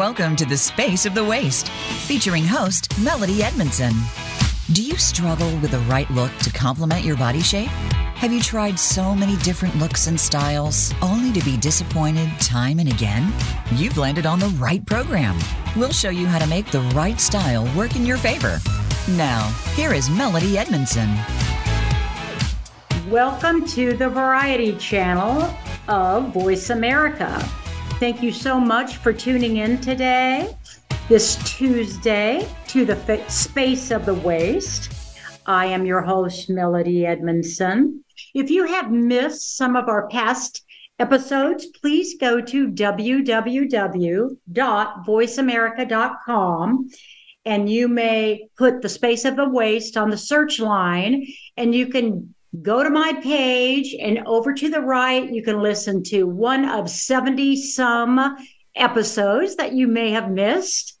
Welcome to the Space of the Waist, featuring host Melody Edmondson. Do you struggle with the right look to complement your body shape? Have you tried so many different looks and styles only to be disappointed time and again? You've landed on the right program. We'll show you how to make the right style work in your favor. Now, here is Melody Edmondson. Welcome to the Variety Channel of Voice America. Thank you so much for tuning in today, this Tuesday, to the Space of the waist. I am your host, Melody Edmondson. If you have missed some of our past episodes, please go to www.voiceamerica.com and you may put the space of the waist on the search line and you can go to my page and over to the right, you can listen to one of 70 some episodes that you may have missed.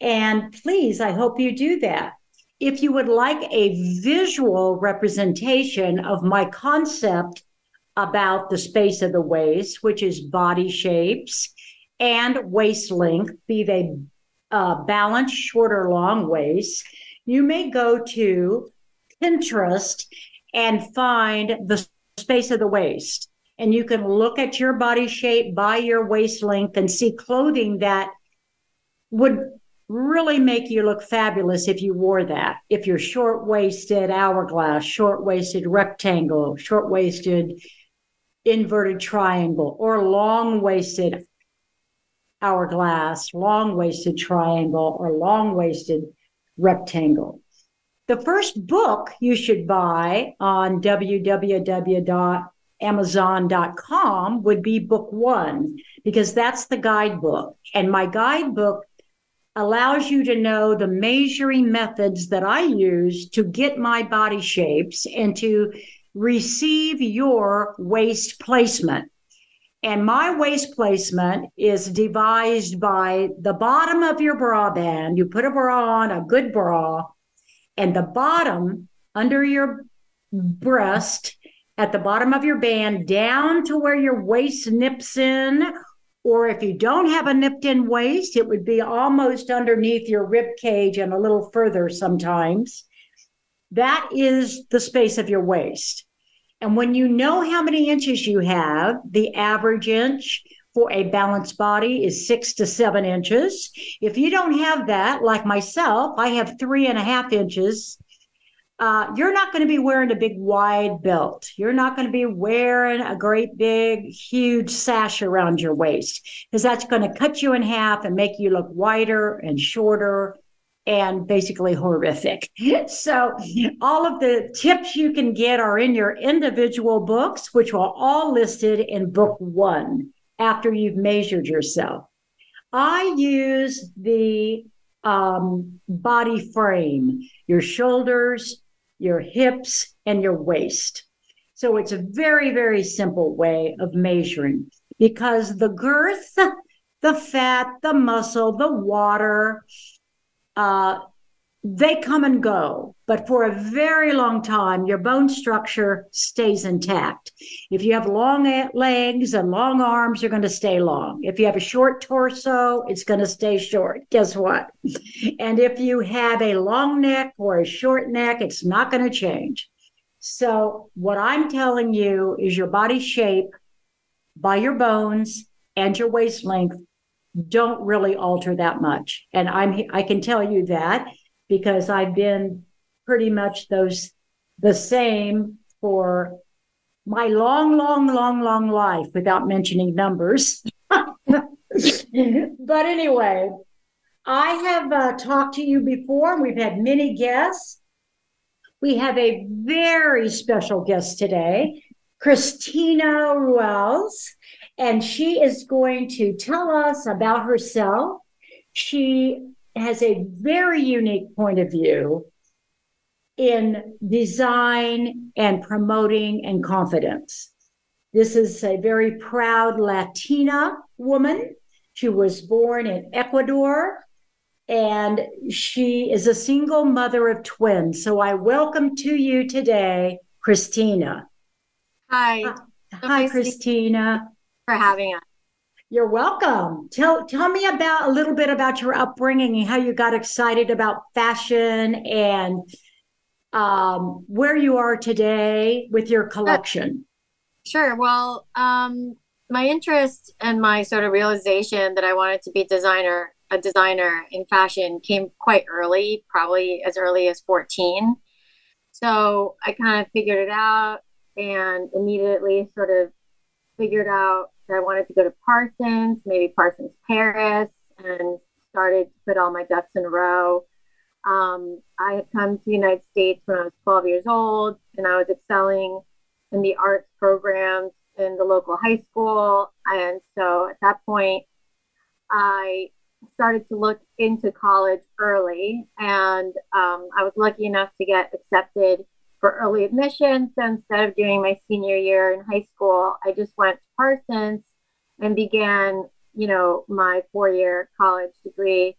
And please, I hope you do that. If you would like a visual representation of my concept about the space of the waist, which is body shapes and waist length, be they uh, balanced, short, or long waist, you may go to Pinterest and find the space of the waist. And you can look at your body shape by your waist length and see clothing that would really make you look fabulous if you wore that. If you're short waisted hourglass, short waisted rectangle, short waisted inverted triangle, or long waisted hourglass, long waisted triangle, or long waisted rectangle. The first book you should buy on www.amazon.com would be book one, because that's the guidebook. And my guidebook allows you to know the measuring methods that I use to get my body shapes and to receive your waist placement. And my waist placement is devised by the bottom of your bra band. You put a bra on, a good bra, and the bottom under your breast at the bottom of your band down to where your waist nips in or if you don't have a nipped in waist it would be almost underneath your rib cage and a little further sometimes. That is the space of your waist. And when you know how many inches you have the average inch for a balanced body is six to seven inches. If you don't have that, like myself, I have three and a half inches. Uh, you're not going to be wearing a big wide belt. You're not going to be wearing a great big huge sash around your waist because that's going to cut you in half and make you look wider and shorter and basically horrific. So, all of the tips you can get are in your individual books, which are all listed in book one after you've measured yourself. I use the um, body frame, your shoulders, your hips, and your waist. So it's a very, very simple way of measuring because the girth, the fat, the muscle, the water, uh, they come and go, but for a very long time, your bone structure stays intact. If you have long legs and long arms, you're going to stay long. If you have a short torso, it's going to stay short. Guess what? And if you have a long neck or a short neck, it's not going to change. So, what I'm telling you is your body shape by your bones and your waist length don't really alter that much. And I'm I can tell you that because I've been pretty much those the same for my long, long, long, long life without mentioning numbers. but anyway, I have uh, talked to you before. We've had many guests. We have a very special guest today, Cristina Ruales, and she is going to tell us about herself. She has a very unique point of view in design and promoting and confidence. This is a very proud Latina woman. She was born in Ecuador and she is a single mother of twins. So I welcome to you today, Cristina. Hi. Hi, Cristina. For having us. You're welcome. Tell tell me about a little bit about your upbringing and how you got excited about fashion and um, where you are today with your collection. Sure. Well, um, my interest and my sort of realization that I wanted to be designer, a designer in fashion, came quite early, probably as early as 14. So I kind of figured it out and immediately sort of figured out that I wanted to go to Parsons, maybe Parsons Paris, and started to put all my ducks in a row. Um, I had come to the United States when I was 12 years old, and I was excelling in the arts programs in the local high school. And so at that point, I started to look into college early, and um, I was lucky enough to get accepted for early admission. So instead of doing my senior year in high school, I just went to Parsons and began, you know, my four year college degree.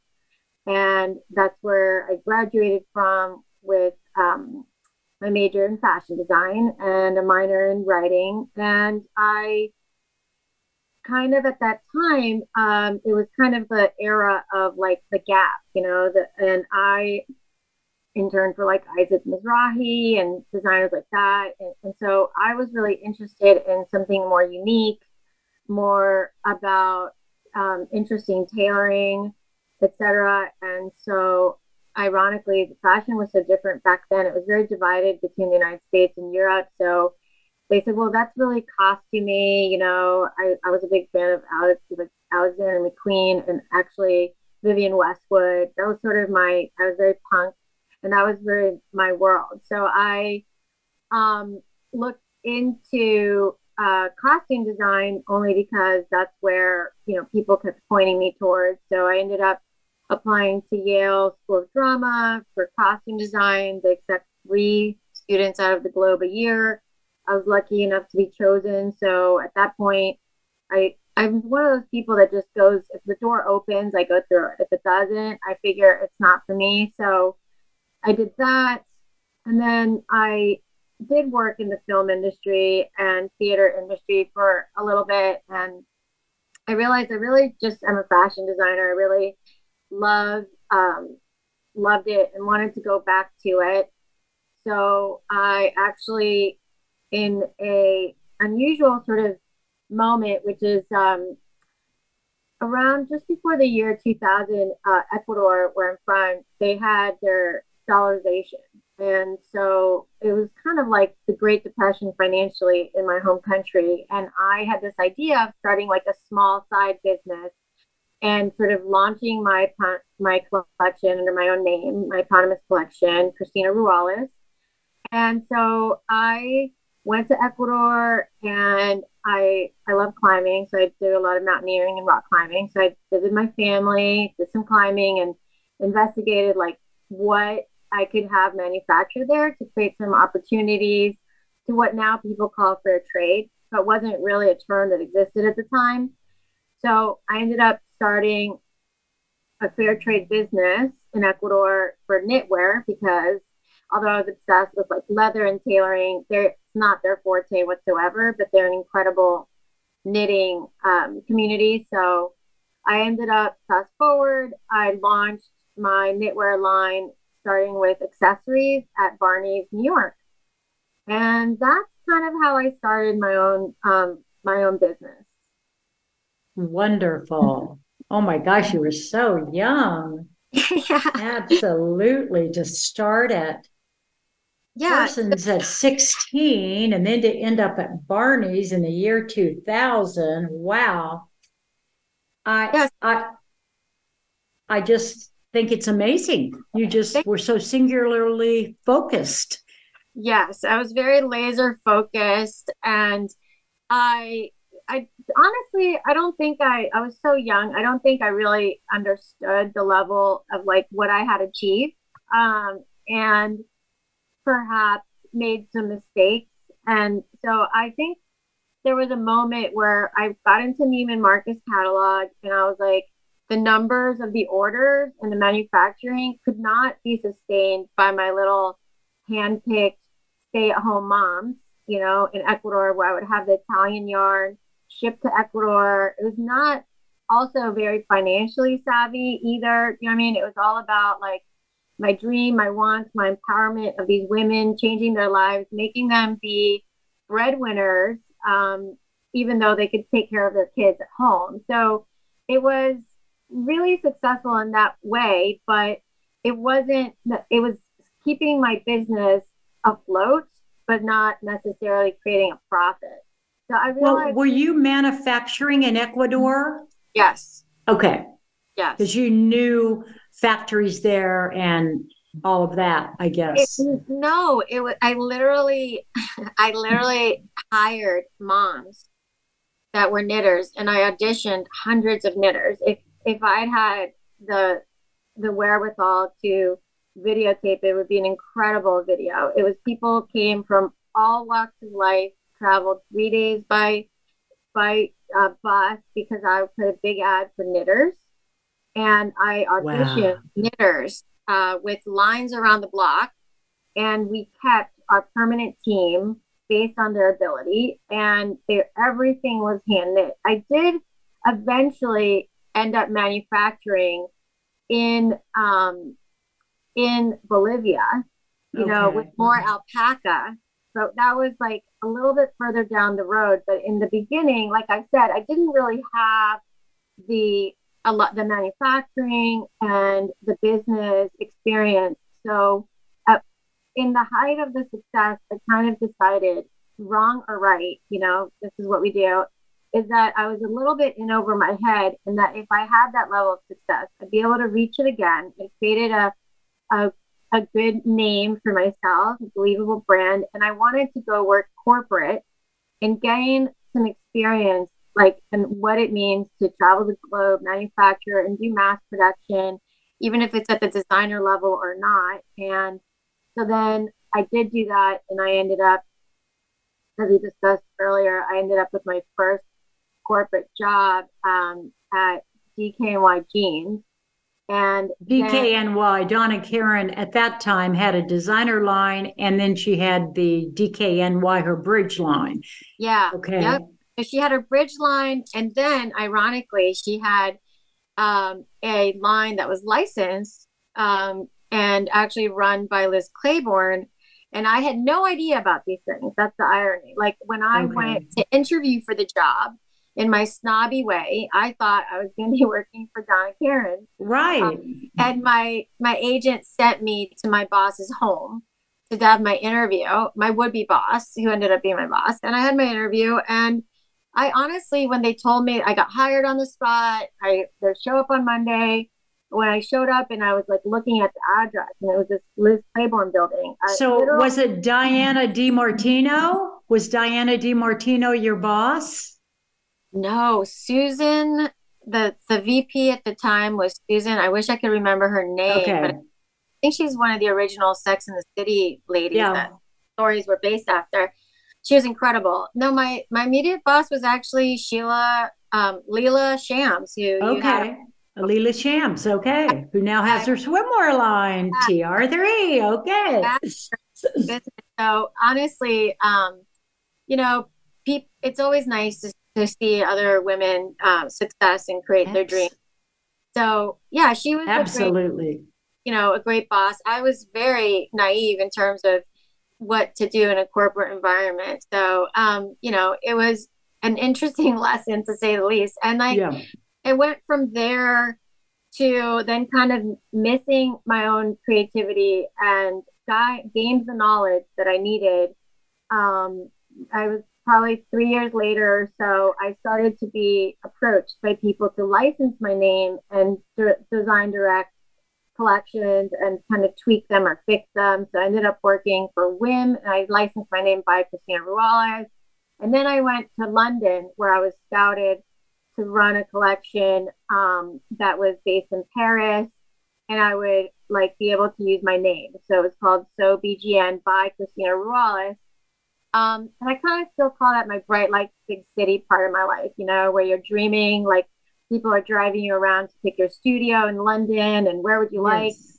And that's where I graduated from with um, my major in fashion design and a minor in writing. And I kind of at that time, um, it was kind of the era of like the gap, you know, the, and I interned for like Isaac Mizrahi and designers like that. And, and so I was really interested in something more unique, more about um, interesting tailoring, etc. And so, ironically, fashion was so different back then. It was very divided between the United States and Europe. So they said, "Well, that's really costumey." You know, I, I was a big fan of Alex, Alexander McQueen and actually Vivienne Westwood. That was sort of my. I was very punk and that was really my world. So I um, looked into uh, costume design only because that's where you know people kept pointing me towards. So I ended up applying to Yale School of Drama for costume design. They accept three students out of the globe a year. I was lucky enough to be chosen. So at that point, I I'm one of those people that just goes if the door opens, I go through it. If it doesn't, I figure it's not for me. So I did that. And then I did work in the film industry and theater industry for a little bit. And I realized I really just am a fashion designer. I really love, um, loved it and wanted to go back to it. So I actually, in a unusual sort of moment, which is um, around just before the year 2000, uh, Ecuador, where I'm from, they had their dollarization. And so it was kind of like the Great Depression financially in my home country. And I had this idea of starting like a small side business and sort of launching my my collection under my own name, my eponymous collection, Cristina Ruales. And so I went to Ecuador and I I love climbing, so I did a lot of mountaineering and rock climbing. So I visited my family, did some climbing, and investigated like what I could have manufactured there to create some opportunities to what now people call fair trade, but wasn't really a term that existed at the time. So I ended up starting a fair trade business in Ecuador for knitwear because although I was obsessed with like leather and tailoring, they're not their forte whatsoever, but they're an incredible knitting um, community. So I ended up fast forward, I launched my knitwear line starting with accessories at Barney's New York. And that's kind of how I started my own um, my own business. Wonderful. Oh my gosh, you were so young. yeah. Absolutely. To start at yeah. Parsons at 16 and then to end up at Barney's in the year 2000. Wow. I, yes. I, I just think it's amazing. You just were so singularly focused. Yes, I was very laser focused and I I honestly I don't think I I was so young. I don't think I really understood the level of like what I had achieved. Um and perhaps made some mistakes. And so I think there was a moment where I got into Neiman Marcus catalog and I was like, the numbers of the orders and the manufacturing could not be sustained by my little hand-picked stay-at-home moms, you know, in Ecuador where I would have the Italian yarn shipped to Ecuador. It was not also very financially savvy either. You know what I mean? It was all about like my dream, my wants, my empowerment of these women, changing their lives, making them be breadwinners, um, even though they could take care of their kids at home. So it was really successful in that way, but it wasn't, it was keeping my business afloat, but not necessarily creating a profit. So I realized. Well, were you manufacturing in Ecuador? Yes. Okay. Yes. Because you knew factories there and all of that, I guess. It, no, it was. I literally, I literally hired moms that were knitters, and I auditioned hundreds of knitters. If if I'd had the the wherewithal to videotape, it would be an incredible video. It was people came from all walks of life, traveled three days by by uh, bus because I put a big ad for knitters, and I auditioned wow. knitters uh, with lines around the block, and we kept our permanent team based on their ability, and everything was hand knit. I did eventually end up manufacturing in um, in Bolivia, you okay. know, with more alpaca. So that was like a little bit further down the road. But in the beginning, like I said, I didn't really have the a lot the manufacturing and the business experience. So uh, in the height of the success, I kind of decided wrong or right, you know, this is what we do, is that I was a little bit in over my head and that if I had that level of success, I'd be able to reach it again. It created a a, a good name for myself, a believable brand, and I wanted to go work corporate and gain some experience like and what it means to travel the globe, manufacture and do mass production, even if it's at the designer level or not. And so then I did do that and I ended up, as we discussed earlier, I ended up with my first corporate job um, at DKNY Jeans. And DKNY, then, Donna Karan at that time had a designer line and then she had the DKNY, her bridge line. Yeah. Okay. Yep. She had her bridge line, and then ironically, she had um, a line that was licensed um, and actually run by Liz Claiborne. And I had no idea about these things. That's the irony. Like when I okay. went to interview for the job, in my snobby way, I thought I was going to be working for Donna Karan. Right. Um, and my my agent sent me to my boss's home to have my interview, my would be boss, who ended up being my boss. And I had my interview, and I honestly, when they told me I got hired on the spot, I they show up on Monday. When I showed up and I was like looking at the address, and it was this Liz Claiborne building. so was it Diana DiMartino? Was Diana DiMartino your boss? No, Susan. The the VP at the time was Susan. I wish I could remember her name, okay. but I think she's one of the original Sex in the City ladies yeah. that stories were based after she was incredible. No, my my immediate boss was actually Sheila um, Leela Shams, who okay. Leela Shams, okay, who now has her swimwear line, TR3, okay. so honestly, um, you know, pe- it's always nice to, to see other women um, success and create their dream. So yeah, she was absolutely, great, you know, a great boss. I was very naive in terms of what to do in a corporate environment. So, um, you know, it was an interesting lesson to say the least. And like, yeah. I went from there to then kind of missing my own creativity and got, gained the knowledge that I needed. Um, I was probably three years later or so, I started to be approached by people to license my name and d- design direct collections and kind of tweak them or fix them. So I ended up working for WIM and I licensed my name by Cristina Ruales. And then I went to London where I was scouted to run a collection um, that was based in Paris. And I would like be able to use my name. So it was called So BGN by Cristina Ruales. Um, and I kind of still call that my bright light big city part of my life, you know, where you're dreaming like people are driving you around to pick your studio in London and where would you like yes.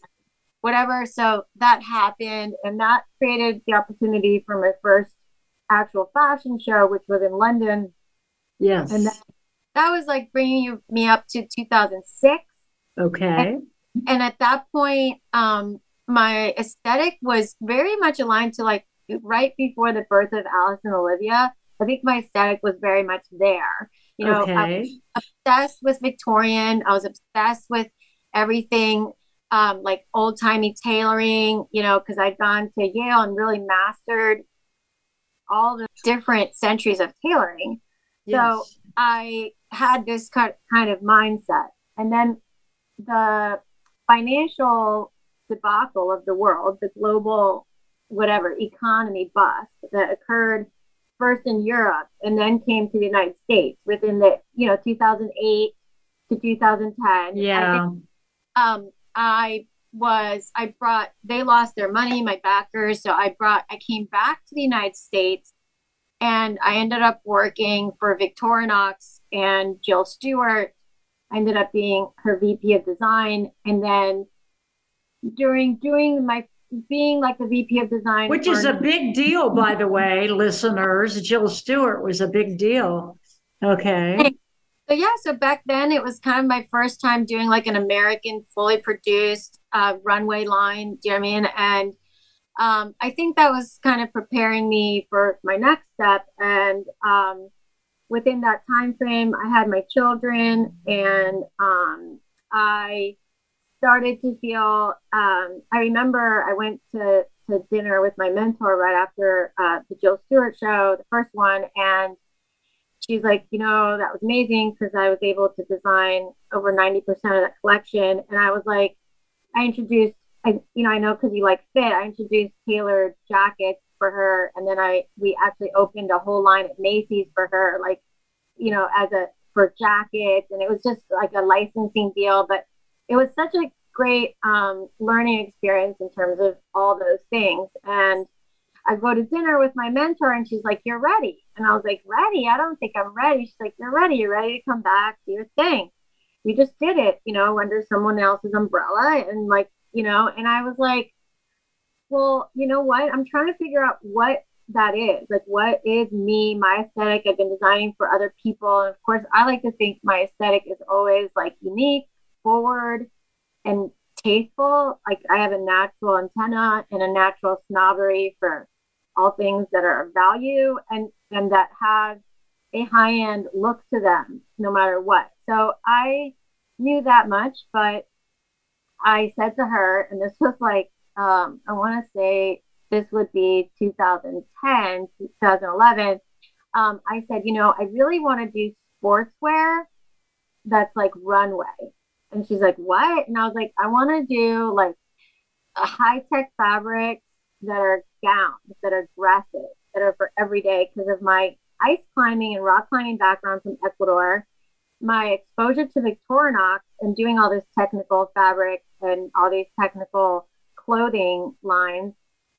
whatever. So that happened and that created the opportunity for my first actual fashion show, which was in London Yes. And that, that was like bringing you, me up to 2006. Okay. And, and at that point, um, my aesthetic was very much aligned to like right before the birth of Alice and Olivia. I think my aesthetic was very much there. You know, okay. I was obsessed with Victorian. I was obsessed with everything um, like old timey tailoring, you know, because I'd gone to Yale and really mastered all the different centuries of tailoring. Yes. So I had this kind of mindset. And then the financial debacle of the world, the global whatever economy bust that occurred first in Europe and then came to the United States within the you know 2008 to 2010. Yeah. I, um, I was I brought they lost their money, my backers, so I brought I came back to the United States and I ended up working for Victorinox and Jill Stuart. I ended up being her VP of design and then during doing my being like the VP of design, which is a big deal, by the way, listeners. Jill Stuart was a big deal. Okay. So yeah, so back then it was kind of my first time doing like an American fully produced uh, runway line. Do you know what I mean? And um, I think that was kind of preparing me for my next step. And um, within that time frame, I had my children, and um, I started to feel. Um, I remember I went to to dinner with my mentor right after uh, the Jill Stuart show, the first one, and she's like, you know, that was amazing because I was able to design over ninety percent of that collection, and I was like, I introduced, I you know, I know because you like fit, I introduced tailored jackets for her, and then I we actually opened a whole line at Macy's for her, like, you know, as a for jackets, and it was just like a licensing deal, but it was such a great um, learning experience in terms of all those things. And I go to dinner with my mentor, and she's like, "You're ready," and I was like, "Ready? I don't think I'm ready." She's like, "You're ready. You're ready to come back, do your thing." You just did it, you know, under someone else's umbrella, and like, you know, and I was like, "Well, you know what? I'm trying to figure out what that is like what is me my aesthetic i've been designing for other people and of course i like to think my aesthetic is always like unique forward and tasteful. Like I have a natural antenna and a natural snobbery for all things that are of value and and that have a high end look to them no matter what. So I knew that much, but I said to her, and this was like um, I want to say this would be 2010, 2011. Um, I said, you know, I really want to do sportswear that's like runway. And she's like, what? And I was like, I want to do like a high tech fabrics that are gowns, that are dresses, that are for every day because of my ice climbing and rock climbing background from Ecuador, my exposure to Victorinox and doing all this technical fabric and all these technical clothing lines.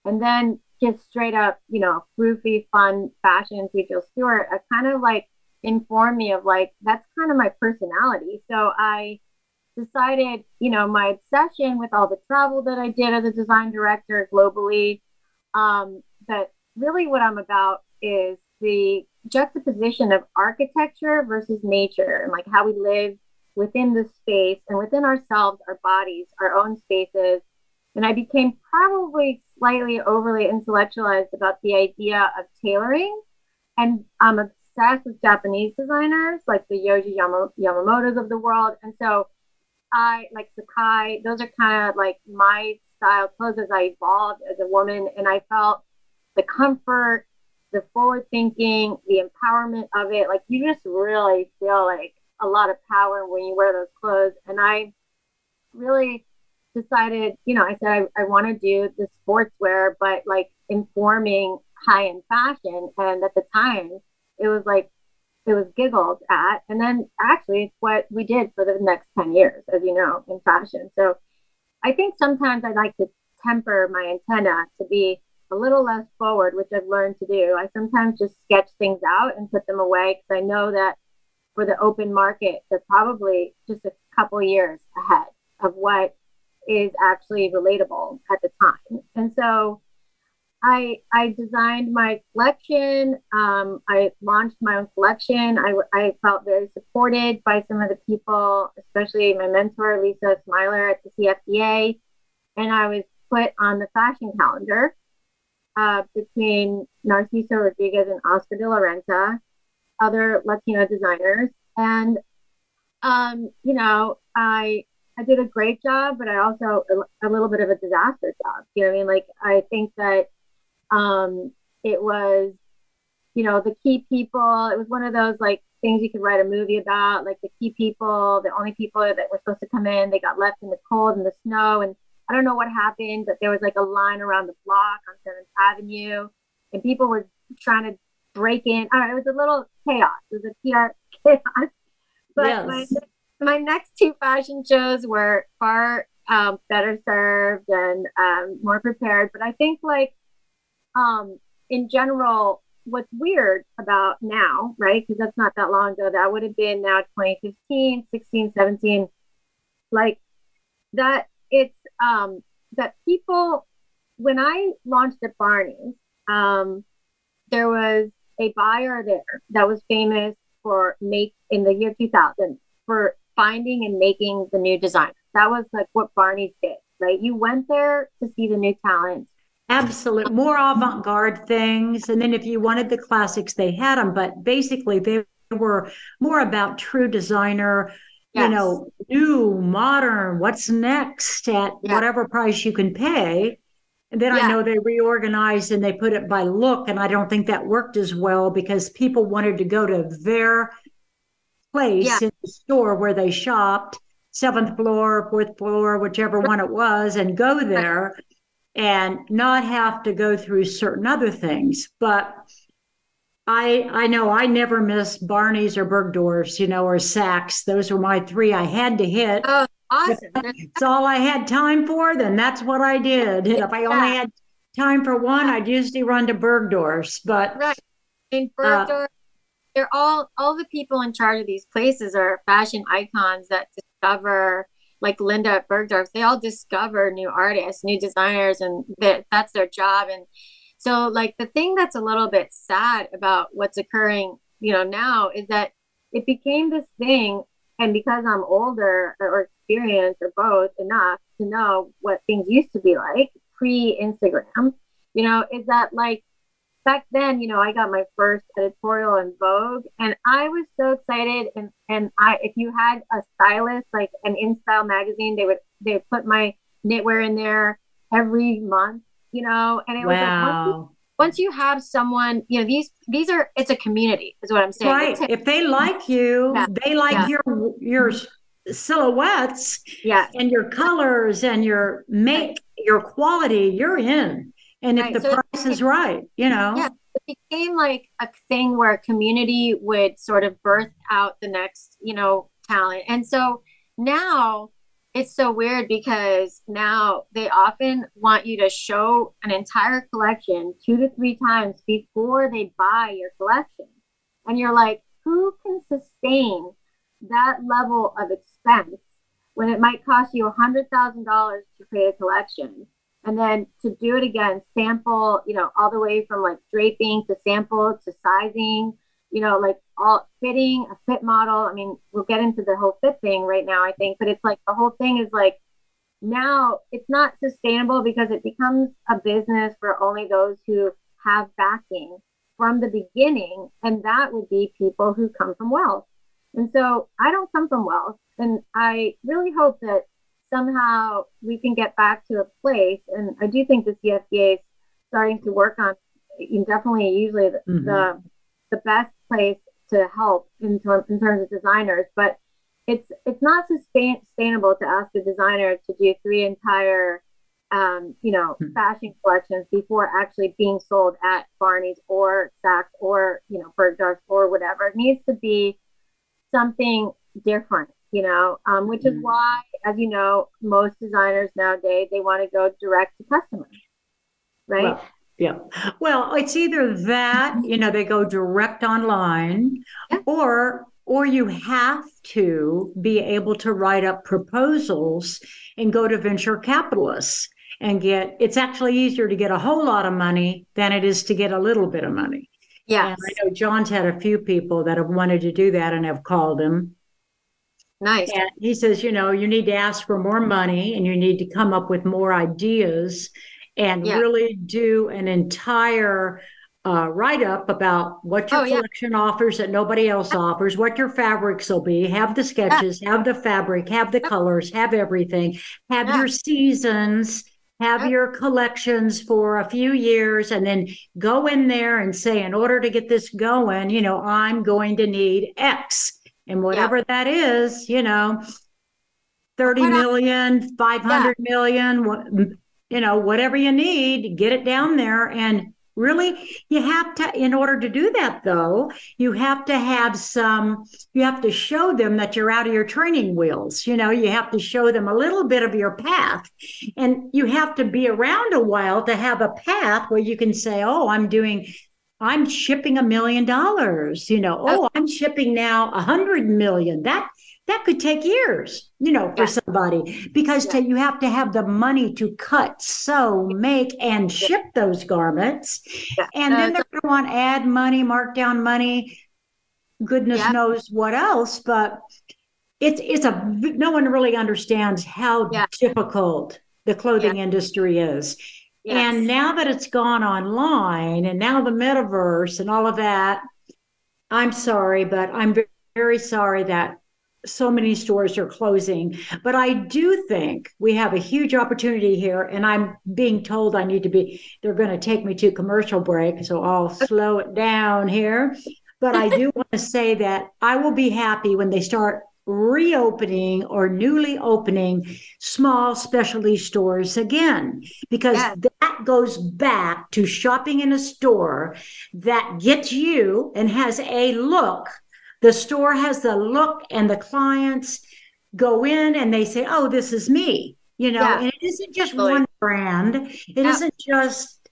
And then just straight up, you know, floofy, fun fashion through Jill Stuart, I uh, kind of like informed me of like, that's kind of my personality. So I decided, you know, my obsession with all the travel that I did as a design director globally, um, that really what I'm about is the juxtaposition of architecture versus nature and like how we live within the space and within ourselves, our bodies, our own spaces. And I became probably slightly overly intellectualized about the idea of tailoring. And I'm obsessed with Japanese designers like the Yoji Yamamoto's of the world. And so I like Sacai. Those are kind of like my style clothes as I evolved as a woman, and I felt the comfort, the forward thinking, the empowerment of it. Like you just really feel like a lot of power when you wear those clothes. And I really decided, you know, I said I, I want to do the sportswear, but like informing high end fashion. And at the time, it was like it was giggled at. And then actually, it's what we did for the next 10 years, as you know, in fashion. So I think sometimes I like to temper my antenna to be a little less forward, which I've learned to do. I sometimes just sketch things out and put them away because I know that for the open market, they're probably just a couple years ahead of what is actually relatable at the time. And so I I designed my collection. Um, I launched my own collection. I, I felt very supported by some of the people, especially my mentor Lisa Smilor at the CFDA, and I was put on the fashion calendar uh, between Narciso Rodriguez and Oscar de la Renta, other Latino designers, and um, you know, I I did a great job, but I also a, a, little bit of a disaster job. You know what I mean? Like I think that um, it was, you know, the key people. It was one of those like things you could write a movie about, like the key people, the only people that were supposed to come in, they got left in the cold and the snow, and I don't know what happened, but there was like a line around the block on Seventh Avenue, and people were trying to break in. I know, it was a little chaos. It was a PR chaos. But yes. my, my next two fashion shows were far um, better served and um, more prepared. But I think like um, in general, what's weird about now, right? Because that's not that long ago. That would have been now 2015, 16, 17. Like that, it's um, that people, when I launched at Barney's, um, there was a buyer there that was famous for make in the year 2000 for finding and making the new design. That was like what Barney's did, right? You went there to see the new talent. Absolutely. More avant garde things. And then if you wanted the classics, they had them. But basically, they were more about true designer, yes. you know, new, modern, what's next at yeah. whatever price you can pay. And then yeah. I know they reorganized and they put it by look. And I don't think that worked as well because people wanted to go to their place yeah. in the store where they shopped, seventh floor, fourth floor, whichever one it was, and go there and not have to go through certain other things. But I I know I never miss Barney's or Bergdorf's, you know, or Saks. Those were my three I had to hit. Oh, awesome. That's all I had time for, then that's what I did. If I only had time for one, I'd usually run to Bergdorf's. But right. In uh, Bergdorf, uh, they're all all the people in charge of these places are fashion icons that discover like Linda at Bergdorf, they all discover new artists, new designers, and that's their job. And so, like, the thing that's a little bit sad about what's occurring, you know, now is that it became this thing. And because I'm older or experienced or both enough to know what things used to be like pre Instagram, you know, is that like back then, you know, I got my first editorial in Vogue and I was so excited. And, and I, if you had a stylist, like an InStyle magazine, they would, they would put my knitwear in there every month, you know, and it was wow. like, once you, once you have someone, you know, these, these are, it's a community is what I'm saying. Right. A, if they like you, yeah. they like yeah. your, your silhouettes yeah. and your colors and your make, your quality, you're in. And if right. the so price is right, you know. Yeah, it became like a thing where a community would sort of birth out the next, you know, talent. And so now it's so weird because now they often want you to show an entire collection two to three times before they buy your collection. And you're like, who can sustain that level of expense when it might cost you a $100,000 to create a collection? And then to do it again sample you know all the way from like draping to sample to sizing you know like all fitting a fit model. I mean we'll get into the whole fit thing right now i think but it's like the whole thing is like now it's not sustainable because it becomes a business for only those who have backing from the beginning and that would be people who come from wealth. And so i don't come from wealth and i really hope that somehow we can get back to a place. And I do think the CFDA is starting to work on definitely usually the, mm-hmm. the, the best place to help in, term, in terms of designers, but it's it's not sustain, sustainable to ask a designer to do three entire um, you know mm-hmm. fashion collections before actually being sold at Barney's or Saks or you know Bergdorf or whatever. It needs to be something different you know, um, which is mm. why, as you know, most designers nowadays they want to go direct to customers, right? Well, yeah. Well, it's either that, you know, they go direct online, yeah. or or you have to be able to write up proposals and go to venture capitalists and get it's actually easier to get a whole lot of money than it is to get a little bit of money. Yeah. I know John's had a few people that have wanted to do that and have called him. Nice. And he says, you know, you need to ask for more money and you need to come up with more ideas and Yeah. really do an entire uh, write up about what your Oh, yeah. collection offers that nobody else offers, what your fabrics will be, have the sketches, have the fabric, have the colors, have everything, have Yeah. your seasons. Have Yeah. your collections for a few years and then go in there and say, in order to get this going, you know, I'm going to need X. And whatever that is, you know, 30 Why not? million, 500 million, what, you know, whatever you need, get it down there. And really, you have to, in order to do that, though, you have to have some, you have to show them that you're out of your training wheels. You know, you have to show them a little bit of your path. And you have to be around a while to have a path where you can say, oh, I'm doing I'm shipping a million dollars, you know, oh, I'm shipping now a hundred million. That that could take years, you know, for Yeah. somebody because to, you have to have the money to cut, sew, make, and ship those garments. Yeah. And then Uh, they're going to want ad money, markdown money, goodness Yeah. knows what else. But it's it's a no one really understands how Yeah. difficult the clothing industry is. Yes. And now that it's gone online and now the metaverse and all of that, I'm sorry, but I'm very sorry that so many stores are closing. But I do think we have a huge opportunity here. And I'm being told I need to be, they're going to take me to commercial break. So I'll slow it down here. But I do want to say that I will be happy when they start reopening or newly opening small specialty stores again because Yeah. that goes back to shopping in a store that gets you and has a look the store has the look and the clients go in and they say oh this is me you know Yeah. and it isn't just Totally. one brand it Yeah. not just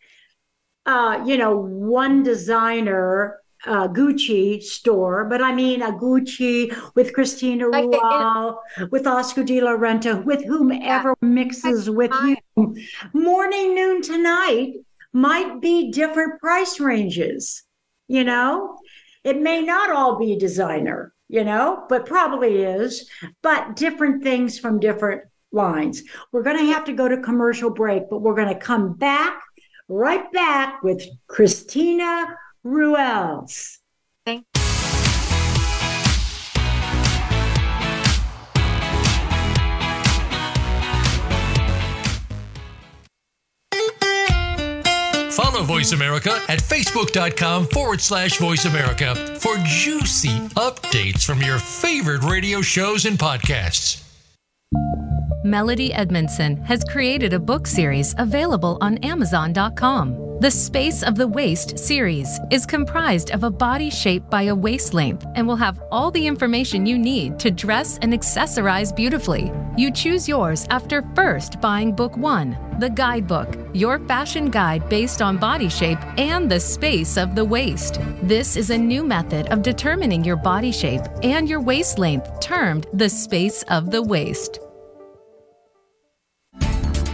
uh you know one designer uh, Gucci store, but I mean a Gucci with Cristina Like Rual, with Oscar de la Renta, with whomever mixes with you. Morning, noon, tonight might be different price ranges. You know, it may not all be designer, you know, but probably is, but different things from different lines. We're going to have to go to commercial break, but we're going to come back right back with Cristina Ruales. Thank- Follow Voice America at facebook.com forward slash voice America for juicy updates from your favorite radio shows and podcasts. Melody Edmondson has created a book series available on Amazon.com. The Space of the Waist series is comprised of a body shaped by a waist length and will have all the information you need to dress and accessorize beautifully. You choose yours after first buying Book One, the guidebook, your fashion guide based on body shape and the space of the waist. This is a new method of determining your body shape and your waist length, termed the space of the waist.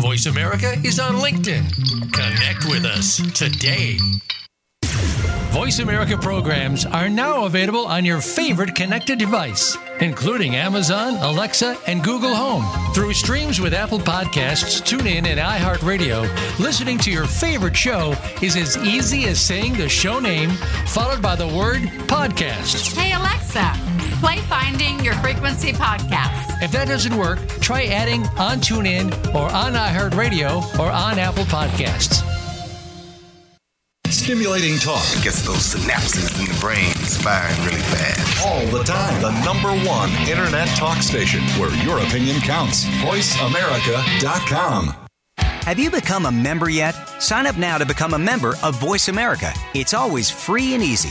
Voice America is on LinkedIn. Connect with us today. Voice America programs are now available on your favorite connected device, including Amazon, Alexa, and Google Home. Through streams with Apple Podcasts, TuneIn, and iHeartRadio, listening to your favorite show is as easy as saying the show name followed by the word podcast. Hey Alexa, play Finding Your Frequency podcast. If that doesn't work, try adding on TuneIn or on iHeartRadio or on Apple Podcasts. Stimulating talk. It gets those synapses in the brain firing really fast. All the time. The number one internet talk station where your opinion counts. VoiceAmerica.com. Have you become a member yet? Sign up now to become a member of Voice America. It's always free and easy.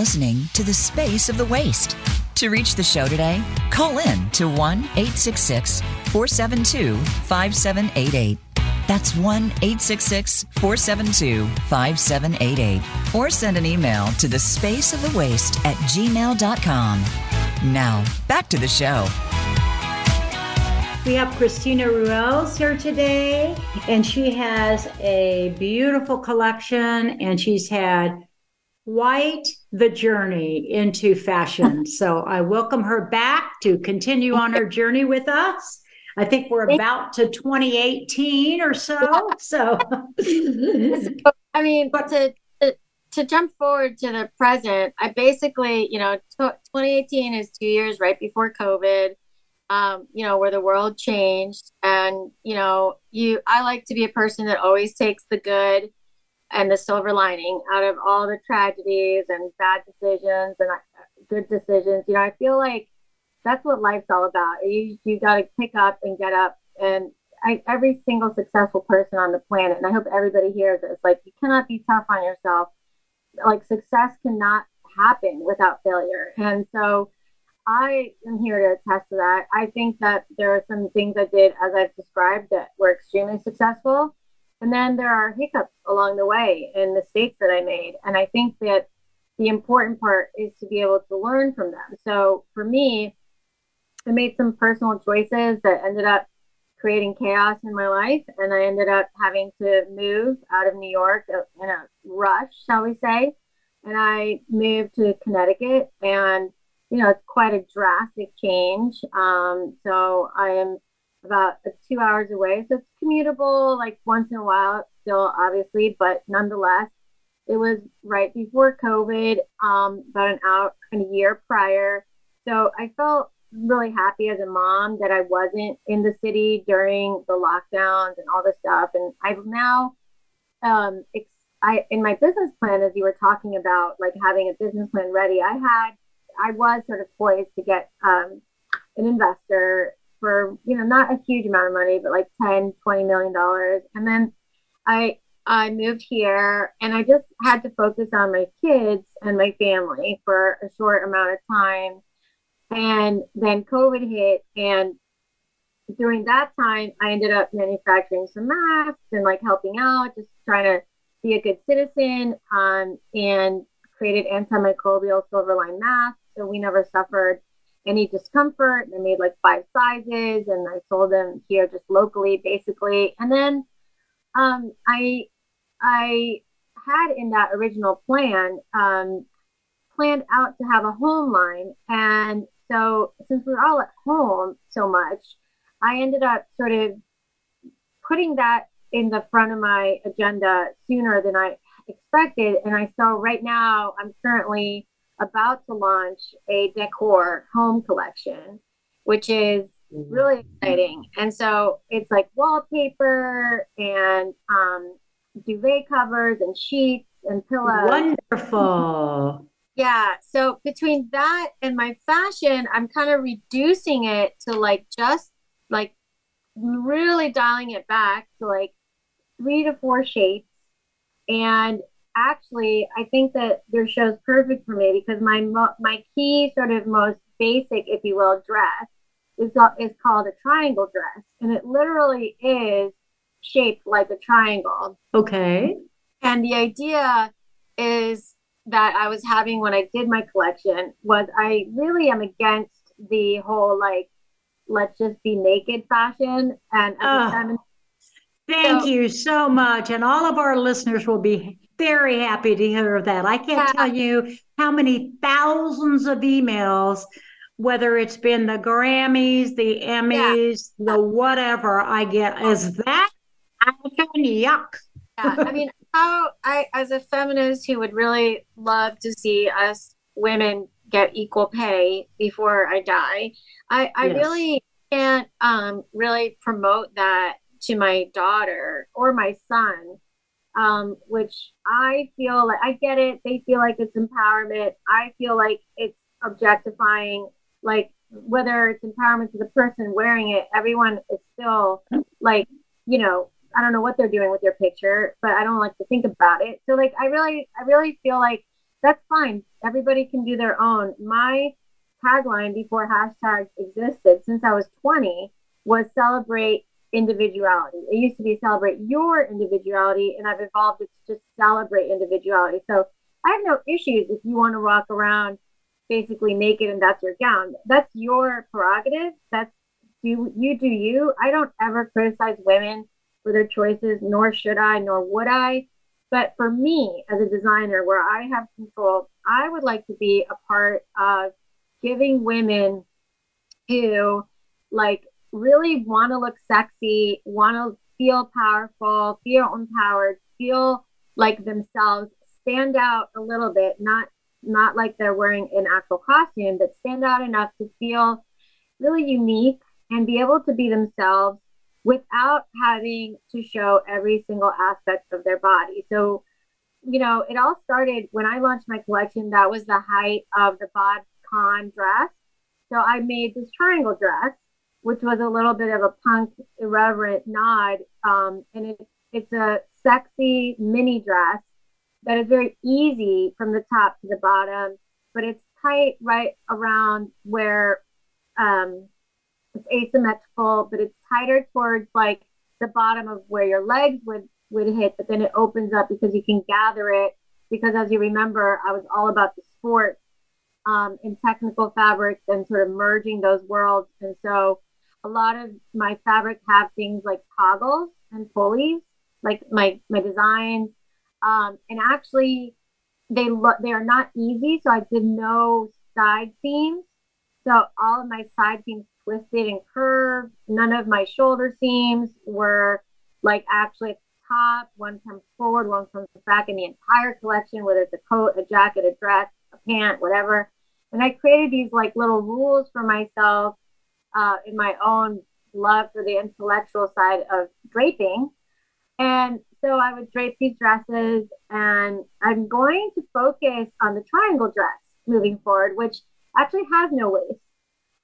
Listening to The Space of the Waist. To reach the show today, call in to 1 866 472 5788. That's 1 866 472 5788. Or send an email to the space of the waist at gmail.com. Now, back to the show. We have Cristina Ruales here today, and she has a beautiful collection, and she's had quite the journey into fashion. so I welcome her back to continue on her journey with us. I think we're about to 2018 or so. So, I mean, but to, to, to jump forward to the present, I basically, you know, t- 2018 is two years right before COVID. Um, you know, where the world changed, and you know, you. I like to be a person that always takes the good and the silver lining out of all the tragedies and bad decisions and uh, good decisions. You know, I feel like that's what life's all about. You you got to pick up and get up. And I, every single successful person on the planet, and I hope everybody hears this, like you cannot be tough on yourself. Like success cannot happen without failure. And so I am here to attest to that. I think that there are some things I did, as I've described, that were extremely successful. And then there are hiccups along the way and mistakes that I made. And I think that the important part is to be able to learn from them. So for me, I made some personal choices that ended up creating chaos in my life. And I ended up having to move out of New York in a rush, shall we say. And I moved to Connecticut. And, you know, it's quite a drastic change. Um, so I am about two hours away. So it's commutable like once in a while, still obviously, but nonetheless, it was right before COVID, um, about an hour and a year prior. So I felt really happy as a mom that I wasn't in the city during the lockdowns and all this stuff. And I've now, um, ex- I in my business plan, as you were talking about, like having a business plan ready, I had, I was sort of poised to get um, an investor for you know not a huge amount of money but like 10 20 million dollars. And then i i moved here and i just had to focus on my kids and my family for a short amount of time. And then covid hit and during that time i ended up manufacturing some masks and like helping out just trying to be a good citizen um, and created antimicrobial silver line masks. So we never suffered any discomfort. I made like five sizes and I sold them here just locally, basically. And then um, I I had in that original plan um, planned out to have a home line, and so since we are all at home so much, I ended up sort of putting that in the front of my agenda sooner than I expected. And I so right now I'm currently about to launch a decor home collection, which is really exciting. And so it's like wallpaper and um, duvet covers and sheets and pillows. Wonderful. Yeah. So between that and my fashion, I'm kind of reducing it to like just like really dialing it back to like three to four shapes and actually, I think that your show's perfect for me because my my key sort of most basic, if you will, dress is is called a triangle dress, and it literally is shaped like a triangle. Okay. And the idea is that I was having when I did my collection was I really am against the whole like let's just be naked fashion and oh, thank so, you so much and all of our listeners will be very happy to hear of that. I can't tell you how many thousands of emails, whether it's been the Grammys, the Emmys, yeah. the whatever I get, is that I can yuck. Yeah, I mean, how I, as a feminist who would really love to see us women get equal pay before I die, I, I yes. really can't um, really promote that to my daughter or my son, um, which I feel like I get it. They feel like it's empowerment. I feel like it's objectifying, like whether it's empowerment to the person wearing it, everyone is still like, you know, I don't know what they're doing with your picture, but I don't like to think about it. So like I really I really feel like that's fine. Everybody can do their own. My tagline before hashtags existed since I was 20 was celebrate individuality. It used to be celebrate your individuality, and I've evolved it to just celebrate individuality. So I have no issues if you want to walk around basically naked and that's your gown. That's your prerogative. That's you you do you. I don't ever criticize women for their choices, nor should I, nor would I. But for me as a designer, where I have control, I would like to be a part of giving women who like really want to look sexy, want to feel powerful, feel empowered, feel like themselves, stand out a little bit, not not like they're wearing an actual costume, but stand out enough to feel really unique and be able to be themselves without having to show every single aspect of their body. So, you know, it all started when I launched my collection. That was the height of the bod con dress. So I made this triangle dress, which was a little bit of a punk, irreverent nod. Um, and it, it's a sexy mini dress that is very easy from the top to the bottom, but it's tight right around where um, it's asymmetrical, but it's tighter towards like the bottom of where your legs would would hit, but then it opens up because you can gather it. Because as you remember, I was all about the sport um, in technical fabrics and sort of merging those worlds. And so a lot of my fabrics have things like toggles and pulleys, like my my designs. Um, and actually, they look they are not easy. So I did no side seams. So all of my side seams twisted and curved. None of my shoulder seams were like actually at the top. One comes forward, one comes back in the entire collection, whether it's a coat, a jacket, a dress, a pant, whatever. And I created these like little rules for myself uh, in my own love for the intellectual side of draping. And so I would drape these dresses, and I'm going to focus on the triangle dress moving forward, which actually has no waist.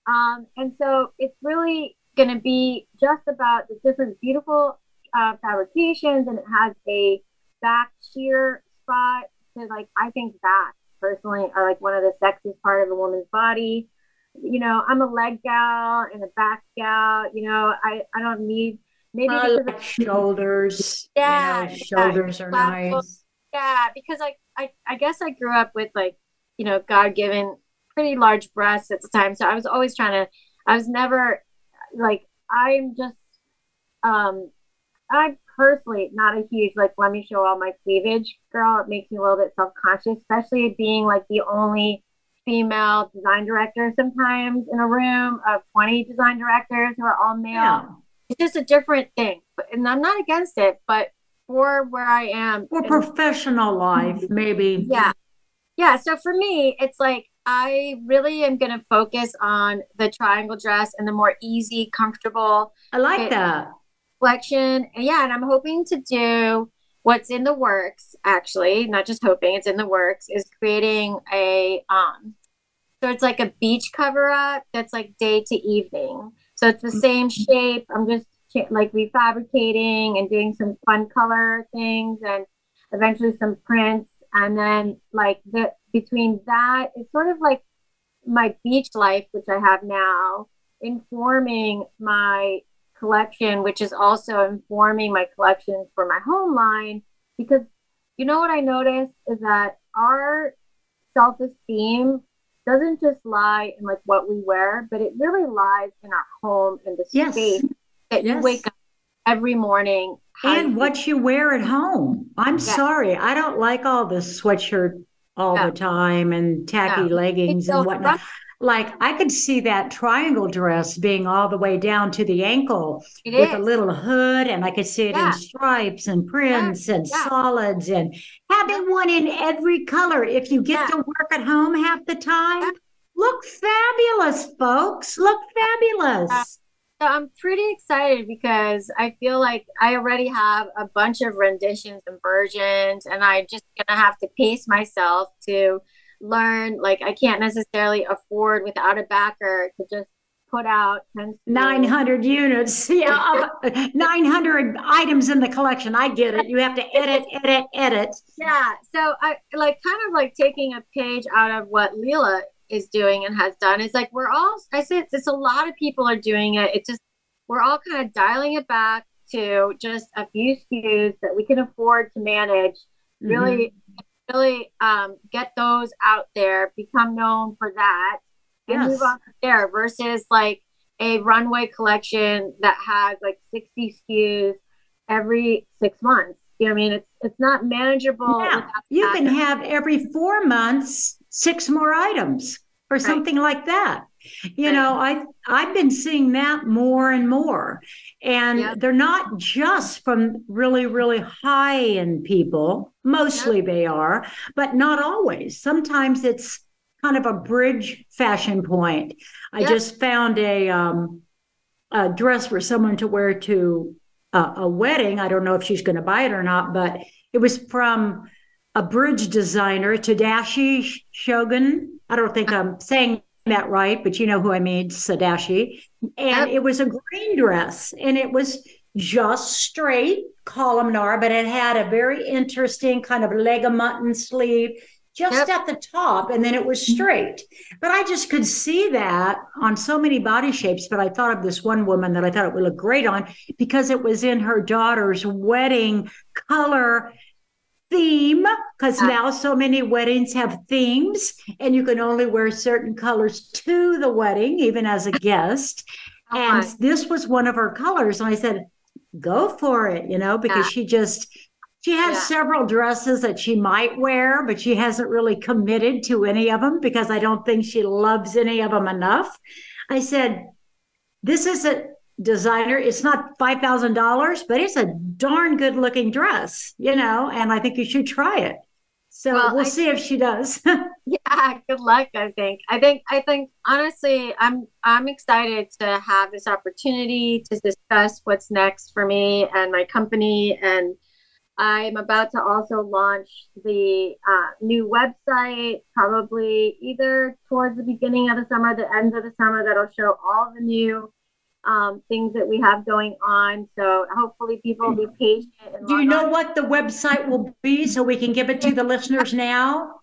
Um, and so it's really going to be just about the different beautiful uh, fabrications, and it has a back sheer spot. So, like, I think backs personally are like one of the sexiest part of a woman's body. You know, I'm a leg gal and a back gal. You know, I I don't need maybe I like shoulders. Yeah, you know, shoulders are nice. Yeah, because I, I I guess I grew up with like you know God given pretty large breasts at the time. So I was always trying to, I was never like, I'm just, um, I'm personally not a huge, like, let me show all my cleavage girl. It makes me a little bit self conscious, especially being like the only female design director sometimes in a room of 20 design directors who are all male. Yeah. It's just a different thing. And I'm not against it, but for where I am. For professional life, maybe. Yeah. Yeah. So for me, it's like I really am going to focus on the triangle dress and the more easy, comfortable. I like that collection. And yeah, and I'm hoping to do what's in the works. Actually, not just hoping; it's in the works. Is creating a um, so it's like a beach cover up that's like day to evening. So it's the mm-hmm. same shape. I'm just like refabricating and doing some fun color things and eventually some prints and then like the between that it's sort of like my beach life which i have now informing my collection which is also informing my collection for my home line because you know what i noticed is that our self-esteem doesn't just lie in like what we wear but it really lies in our home and the yes. space that yes. you wake up every morning. And you what you wear at home. I'm yeah. sorry, I don't like all the sweatshirt all the time and tacky leggings and whatnot like I could see that triangle dress being all the way down to the ankle it with is. a little hood, and I could see it yeah. in stripes and prints yeah. and yeah. solids and having one in every color. If you get to work at home half the time, look fabulous, folks. Look fabulous. So I'm pretty excited because I feel like I already have a bunch of renditions and versions, and I'm just gonna have to pace myself to learn like i can't necessarily afford without a backer to just put out 900 units yeah 900 items in the collection. I get it. You have to edit edit edit. Yeah so i like kind of like taking a page out of what leela is doing and has done it's like we're all i said it's a lot of people are doing it. It's just we're all kind of dialing it back to just a few SKUs that we can afford to manage really mm-hmm really um, get those out there, become known for that, and yes. move on there versus like a runway collection that has like 60 SKUs every six months. You know I mean? It's it's not manageable. Yeah. You can have every four months six more items or right. something like that. You know, I I've been seeing that more and more. And yep. they're not just from really, really high end people. Mostly yep. they are, but not always. Sometimes it's kind of a bridge fashion point. I yep. just found a um, a dress for someone to wear to a, a wedding. I don't know if she's going to buy it or not, but it was from a bridge designer, Tadashi Shogun. I don't think I'm saying that right, but you know who I mean, Sadashi. And it was a green dress and it was just straight columnar, but it had a very interesting kind of leg of mutton sleeve just yep. at the top and then it was mm-hmm. straight. But I just could see that on so many body shapes. But I thought of this one woman that I thought it would look great on because it was in her daughter's wedding color theme because uh, now so many weddings have themes and you can only wear certain colors to the wedding even as a guest and this was one of her colors and i said go for it you know because yeah. she just she has yeah. several dresses that she might wear but she hasn't really committed to any of them because i don't think she loves any of them enough i said this is a designer. It's not five thousand dollars, but it's a darn good looking dress, you know. And I think you should try it. So well, we'll I, see if she does. yeah, good luck. I think. I think. I think. Honestly, I'm. I'm excited to have this opportunity to discuss what's next for me and my company and. I'm about to also launch the uh, new website, probably either towards the beginning of the summer, the end of the summer, that'll show all the new um, things that we have going on. So hopefully people will be patient. Do you know on. what the website will be so we can give it to the listeners now?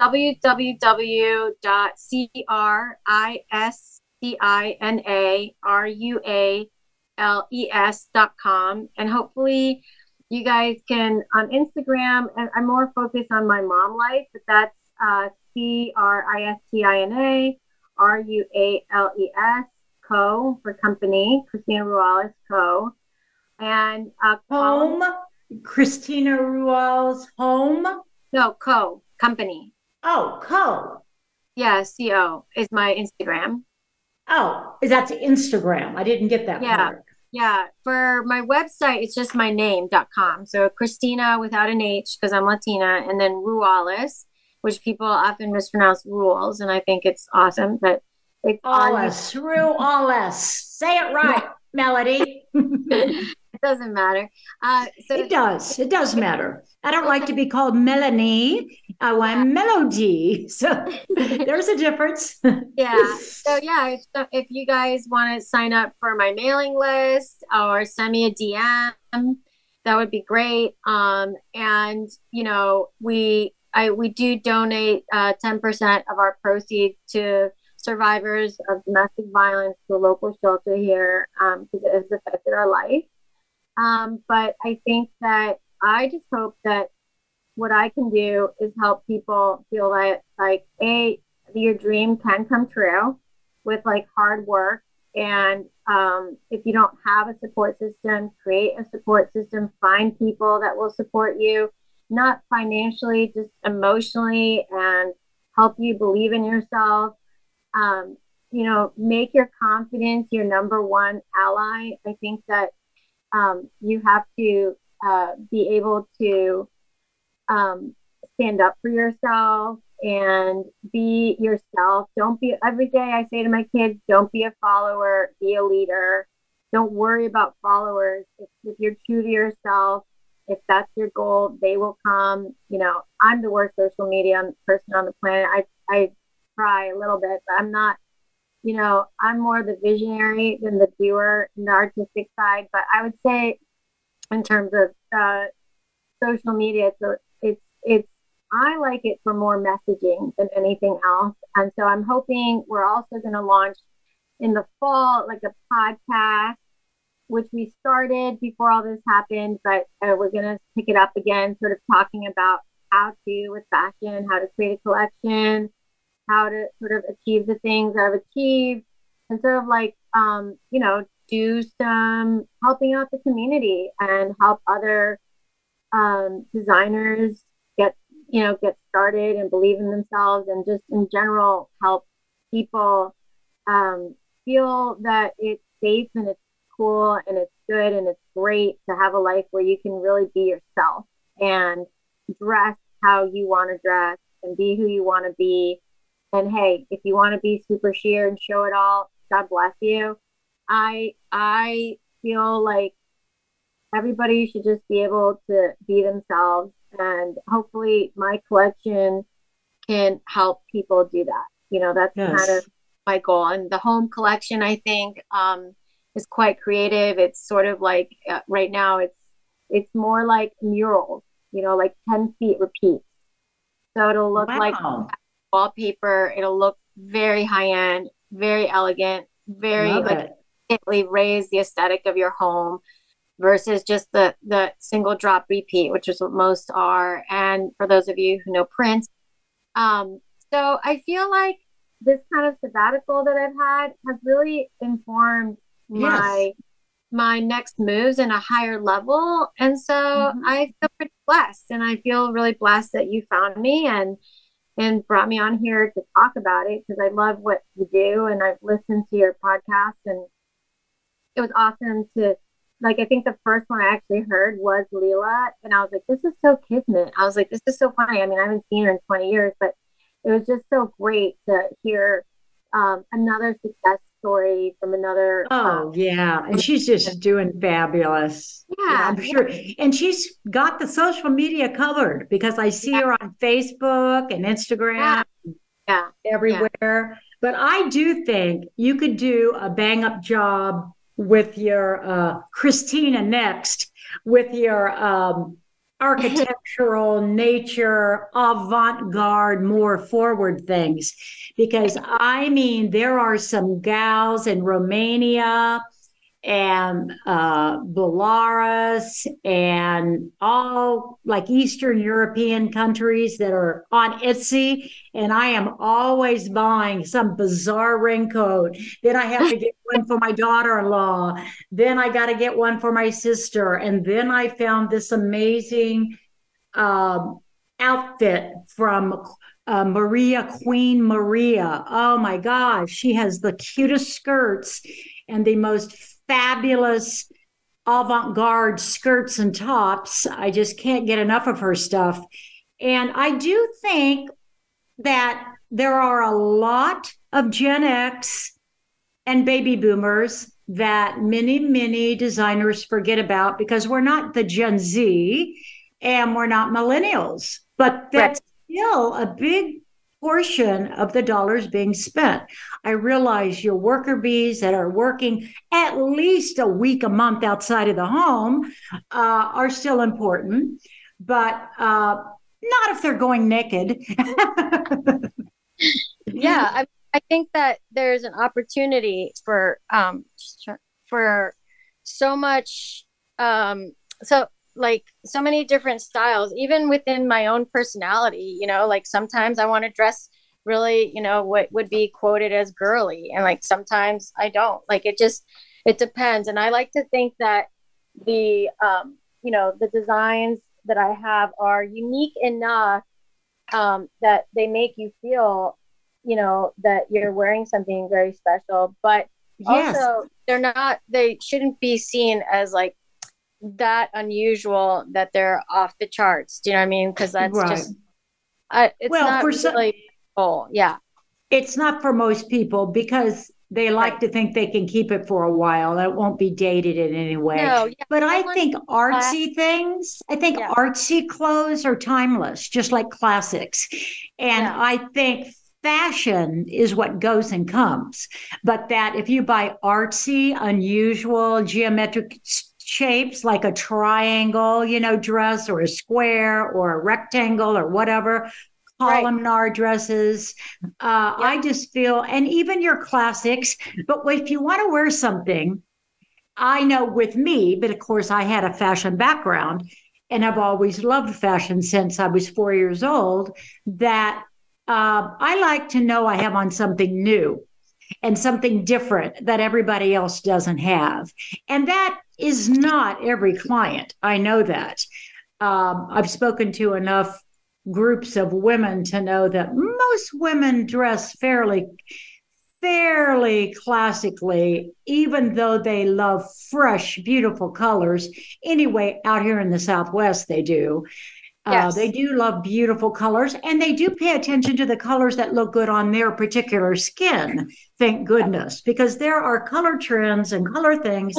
www.cristinaruales.com. And hopefully you guys can on Instagram, and I'm more focused on my mom life, but that's uh, C R I S T I N A R U A L E S Co. for company, Cristina Ruales Co. And uh, home, Cristina Ruales home. No, Co. Company. Oh, Co. Yeah, Co is my Instagram. Oh, is that Instagram? I didn't get that yeah. part. Yeah, for my website, it's just my name.com. So Cristina without an H because I'm Latina, and then Ruales, which people often mispronounce rules, and I think it's awesome. But it's all us, through all us. Say it right, Melody. it doesn't matter. Uh, so it does. It does matter. I don't like to be called Melanie. I want Melody. So there's a difference. yeah. So yeah, if, if you guys want to sign up for my mailing list or send me a DM, that would be great. Um, and you know, we I we do donate uh, 10% of our proceeds to survivors of domestic violence to a local shelter here because um, it has affected our life. Um, but I think that I just hope that what I can do is help people feel that like a your dream can come true with like hard work And um, if you don't have a support system, create a support system, find people that will support you, not financially, just emotionally, and help you believe in yourself. Um, you know, make your confidence your number one ally. I think that um, you have to uh, be able to um, stand up for yourself and be yourself. Don't be every day I say to my kids, don't be a follower, be a leader. Don't worry about followers. If, if you're true to yourself, if that's your goal, they will come. You know, I'm the worst social media person on the planet. I I try a little bit, but I'm not. You know, I'm more the visionary than the doer in the artistic side. But I would say, in terms of uh, social media, it's a, it's it's I like it for more messaging than anything else. And so I'm hoping we're also going to launch in the fall, like a podcast, which we started before all this happened, but uh, we're going to pick it up again, sort of talking about how to with fashion, how to create a collection, how to sort of achieve the things I've achieved, and sort of like, um, you know, do some helping out the community and help other um, designers get, you know, get started and believe in themselves and just in general help people um, feel that it's safe and it's cool and it's good and it's great to have a life where you can really be yourself and dress how you want to dress and be who you want to be. And hey, if you want to be super sheer and show it all, God bless you. I I feel like everybody should just be able to be themselves and hopefully my collection can help people do that you know that's yes. kind of my goal and the home collection i think um, is quite creative it's sort of like uh, right now it's it's more like murals you know like 10 feet repeat so it'll look wow. like wallpaper it'll look very high end very elegant very Love like it. raise the aesthetic of your home versus just the the single drop repeat, which is what most are. And for those of you who know Prince, um, so I feel like this kind of sabbatical that I've had has really informed yes. my my next moves in a higher level. And so mm-hmm. I feel pretty blessed and I feel really blessed that you found me and and brought me on here to talk about it because I love what you do and I've listened to your podcast and it was awesome to like I think the first one I actually heard was Leela, and I was like, "This is so kismet." I was like, "This is so funny." I mean, I haven't seen her in 20 years, but it was just so great to hear um, another success story from another. Oh um, yeah, and she's just doing fabulous. Yeah, yeah I'm sure, and she's got the social media covered because I see yeah. her on Facebook and Instagram. Yeah, yeah. everywhere. But I do think you could do a bang up job with your uh, Cristina next with your um, architectural nature avant-garde more forward things. Because i mean there are some gals in romania and uh, Belarus and all like Eastern European countries that are on Etsy. And I am always buying some bizarre raincoat. Then I have to get one for my daughter in law. Then I got to get one for my sister. And then I found this amazing um, outfit from uh, Maria, Queen Maria. Oh my gosh, she has the cutest skirts and the most fabulous avant garde skirts and tops. I just can't get enough of her stuff. And I do think that there are a lot of Gen X and baby boomers that many, many designers forget about because we're not the Gen Z and we're not millennials, but that's right. still a big portion of the dollars being spent. I realize your worker bees that are working at least a week a month outside of the home uh, are still important, but uh, not if they're going naked. yeah, I, I think that there's an opportunity for um, for so much um, so like so many different styles even within my own personality you know like sometimes i want to dress really, you know, what would be quoted as girly. And like sometimes I don't. Like it just it depends. And I like to think that the um, you know, the designs that I have are unique enough um, that they make you feel, you know, that you're wearing something very special. But yes. also, they're not, they shouldn't be seen as like that unusual that they're off the charts. Do you know what I mean? Because that's right. just, uh, it's well, not for really, some, oh, yeah. It's not for most people because they like right. to think they can keep it for a while. It won't be dated in any way. No, yeah, but I think artsy class. things, I think yeah. artsy clothes are timeless, just like classics. And yeah. I think fashion is what goes and comes. But that if you buy artsy, unusual, geometric shapes like a triangle, you know, dress or a square or a rectangle or whatever, columnar right. dresses. Uh, I just feel, and even your classics. But if you want to wear something, I know with me, but of course, I had a fashion background and I've always loved fashion since I was four years old, that uh, I like to know I have on something new and something different that everybody else doesn't have. And that is not every client. I know that. Um, I've spoken to enough groups of women to know that most women dress fairly fairly classically even though they love fresh beautiful colors anyway out here in the southwest they do uh, yes. Uh, they do love beautiful colors and they do pay attention to the colors that look good on their particular skin thank goodness because there are color trends and color things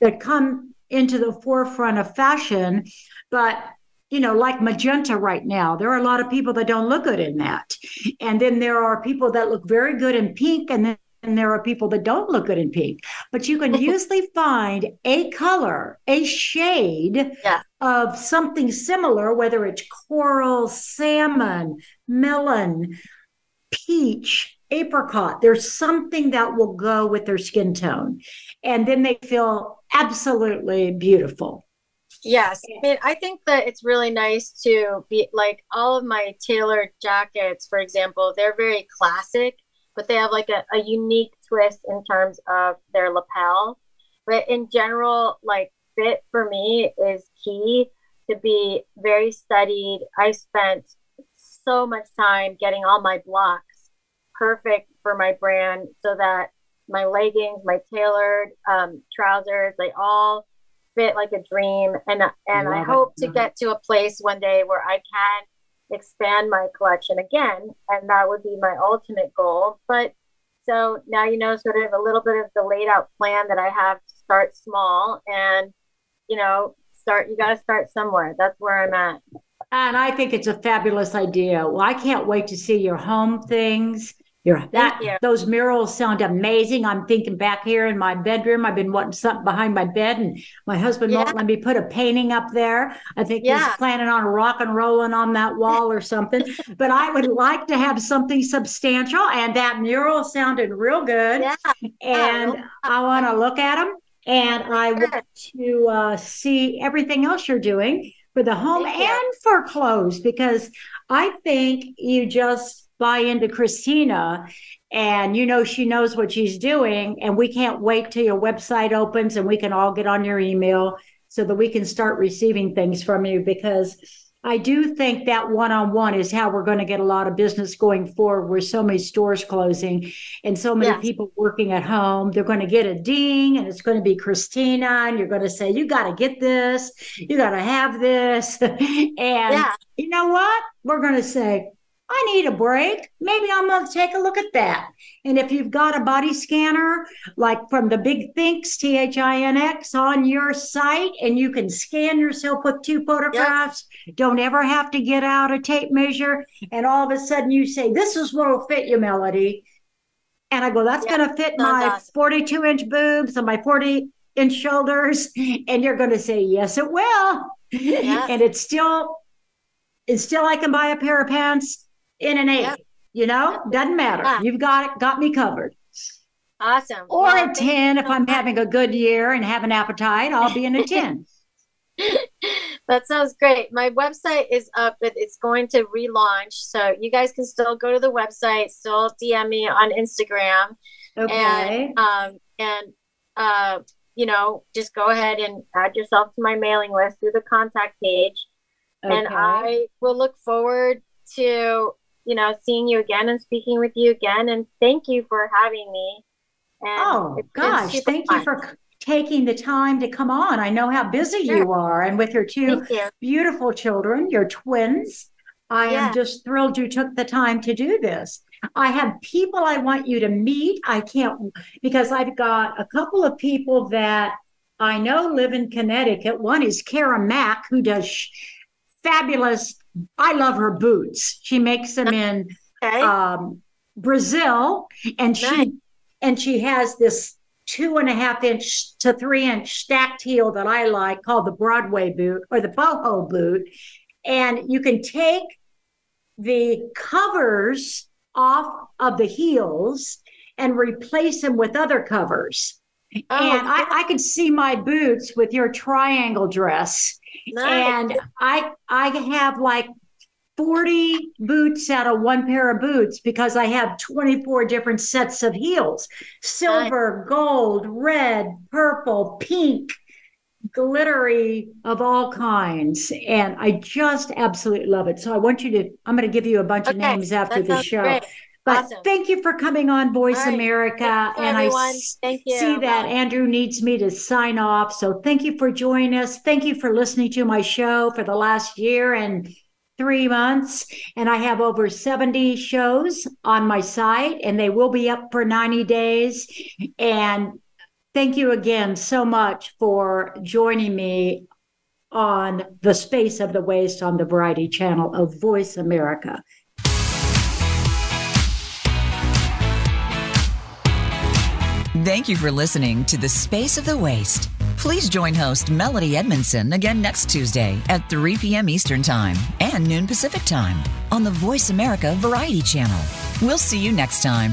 that come into the forefront of fashion but you know, like magenta right now. There are a lot of people that don't look good in that. And then there are people that look very good in pink, and then and there are people that don't look good in pink. But you can usually find a color, a shade yeah. of something similar, whether it's coral, salmon, melon, peach, apricot. There's something that will go with their skin tone. And then they feel absolutely beautiful. Yes. I, mean, I think that it's really nice to be like all of my tailored jackets, for example, they're very classic, but they have like a, a unique twist in terms of their lapel. But in general, like fit for me is key to be very studied. I spent so much time getting all my blocks perfect for my brand so that my leggings, my tailored um, trousers, they all fit like a dream. And and I hope it. to get to a place one day where I can expand my collection again. And that would be my ultimate goal. But so now you know sort of a little bit of the laid out plan that I have to start small and you know start you got to start somewhere. That's where I'm at. And I think it's a fabulous idea. Well I can't wait to see your home things your that you. those murals sound amazing. I'm thinking back here in my bedroom. I've been wanting something behind my bed, and my husband yeah. won't let me put a painting up there. I think yeah. he's planning on rock and rolling on that wall or something. but I would like to have something substantial, and that mural sounded real good. Yeah. And yeah. I want to look at them, and I want to uh, see everything else you're doing for the home and for clothes because I think you just buy into Cristina and you know she knows what she's doing and we can't wait till your website opens and we can all get on your email so that we can start receiving things from you because I do think that one-on-one is how we're going to get a lot of business going forward with so many stores closing and so many yes. people working at home. They're going to get a ding and it's going to be Cristina and you're going to say, you got to get this, you got to have this. and yeah. you know what? We're going to say, I need a break. Maybe I'm going to take a look at that. And if you've got a body scanner, like from the Big Thinks, T H I N X, on your site, and you can scan yourself with two photographs, yep. don't ever have to get out a tape measure. And all of a sudden you say, This is what will fit you, Melody. And I go, That's yep. going to fit my awesome. 42 inch boobs and my 40 inch shoulders. And you're going to say, Yes, it will. Yep. and it's still, it's still, I can buy a pair of pants in an eight. Yep. You know, doesn't matter. Yeah. You've got it, got me covered. Awesome. Or well, a 10 if I'm having a good year and have an appetite, I'll be in a 10. that sounds great. My website is up, but it's going to relaunch. So you guys can still go to the website, still DM me on Instagram. Okay. And um and uh you know, just go ahead and add yourself to my mailing list through the contact page. Okay. And I will look forward to, you know, seeing you again and speaking with you again. And thank you for having me. And oh gosh, thank fun. you for taking the time to come on. I know how busy sure. you are, and with your two beautiful children, your twins. I yeah. am just thrilled you took the time to do this. I have people I want you to meet. I can't because I've got a couple of people that I know live in Connecticut. One is Kara Mack, who does fabulous. I love her boots. She makes them in okay. um, Brazil, and nice. she and she has this two and a half inch to three inch stacked heel that I like called the Broadway boot or the boho boot. And you can take the covers off of the heels and replace them with other covers. Oh, and I, I could see my boots with your triangle dress. Nice. And I I have like 40 boots out of one pair of boots because I have 24 different sets of heels silver, nice. gold, red, purple, pink, glittery of all kinds. And I just absolutely love it. So I want you to, I'm going to give you a bunch okay. of names after the show. Great. But awesome. thank you for coming on Voice right. America. You, and everyone. I thank you. see that Andrew needs me to sign off. So thank you for joining us. Thank you for listening to my show for the last year and three months. And I have over 70 shows on my site, and they will be up for 90 days. And thank you again so much for joining me on the space of the waist on the variety channel of Voice America. Thank you for listening to The Space of the Waist. Please join host Melody Edmondson again next Tuesday at 3 p.m. Eastern Time and noon Pacific Time on the Voice America Variety Channel. We'll see you next time.